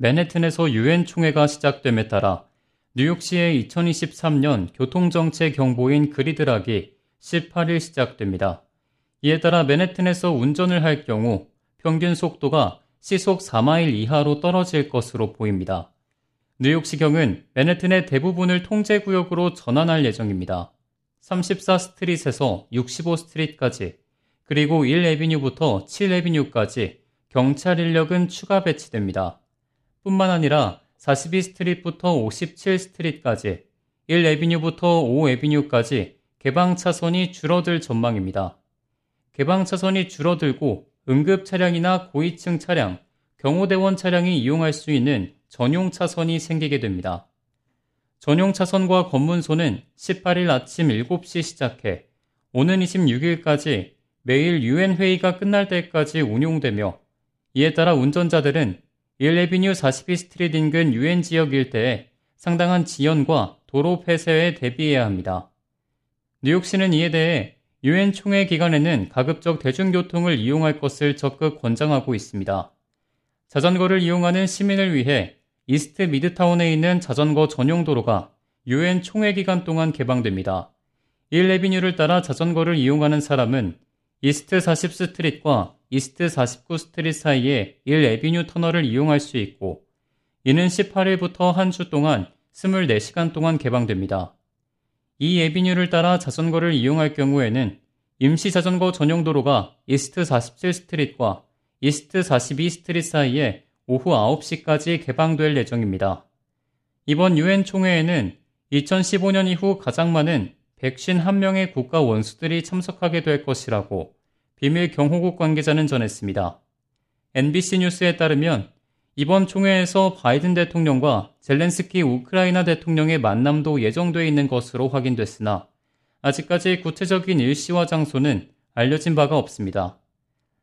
맨해튼에서 유엔 총회가 시작됨에 따라 뉴욕시의 2023년 교통정체 경보인 그리드락이 18일 시작됩니다. 이에 따라 맨해튼에서 운전을 할 경우 평균 속도가 시속 4마일 이하로 떨어질 것으로 보입니다. 뉴욕시경은 맨해튼의 대부분을 통제구역으로 전환할 예정입니다. 34 스트릿에서 65 스트릿까지 그리고 1 에비뉴부터 7 에비뉴까지 경찰 인력은 추가 배치됩니다. 뿐만 아니라 42 스트릿부터 57 스트릿까지 1 에비뉴부터 5 에비뉴까지 개방 차선이 줄어들 전망입니다. 개방 차선이 줄어들고 응급 차량이나 고위층 차량, 경호대원 차량이 이용할 수 있는 전용 차선이 생기게 됩니다. 전용 차선과 검문소는 18일 아침 7시 시작해 오는 26일까지 매일 유엔 회의가 끝날 때까지 운용되며 이에 따라 운전자들은 1 Avenue 42 Street 인근 유엔 지역 일대에 상당한 지연과 도로 폐쇄에 대비해야 합니다. 뉴욕시는 이에 대해 유엔 총회 기간에는 가급적 대중교통을 이용할 것을 적극 권장하고 있습니다. 자전거를 이용하는 시민을 위해 이스트 미드타운에 있는 자전거 전용 도로가 유엔 총회 기간 동안 개방됩니다. 1 Avenue를 따라 자전거를 이용하는 사람은 East 40 Street과 East 49 Street 사이에 1 Avenue 터널을 이용할 수 있고 이는 18일부터 한 주 동안 24시간 동안 개방됩니다. 이 Avenue를 따라 자전거를 이용할 경우에는 임시 자전거 전용 도로가 East 47 Street과 East 42 Street 사이에 오후 9시까지 개방될 예정입니다. 이번 유엔 총회에는 2015년 이후 가장 많은 151명의 국가 원수들이 참석하게 될 것이라고 비밀 경호국 관계자는 전했습니다. NBC 뉴스에 따르면 이번 총회에서 바이든 대통령과 젤렌스키 우크라이나 대통령의 만남도 예정돼 있는 것으로 확인됐으나 아직까지 구체적인 일시와 장소는 알려진 바가 없습니다.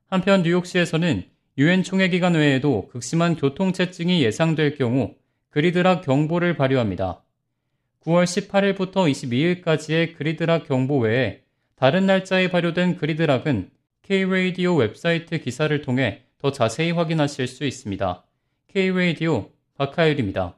한편 뉴욕시에서는 유엔 총회 기간 외에도 극심한 교통체증이 예상될 경우 그리드락 경보를 발효합니다. 9월 18일부터 22일까지의 그리드락 경보 외에 다른 날짜에 발효된 그리드락은 K-Radio 웹사이트 기사를 통해 더 자세히 확인하실 수 있습니다. K-Radio 박하율입니다.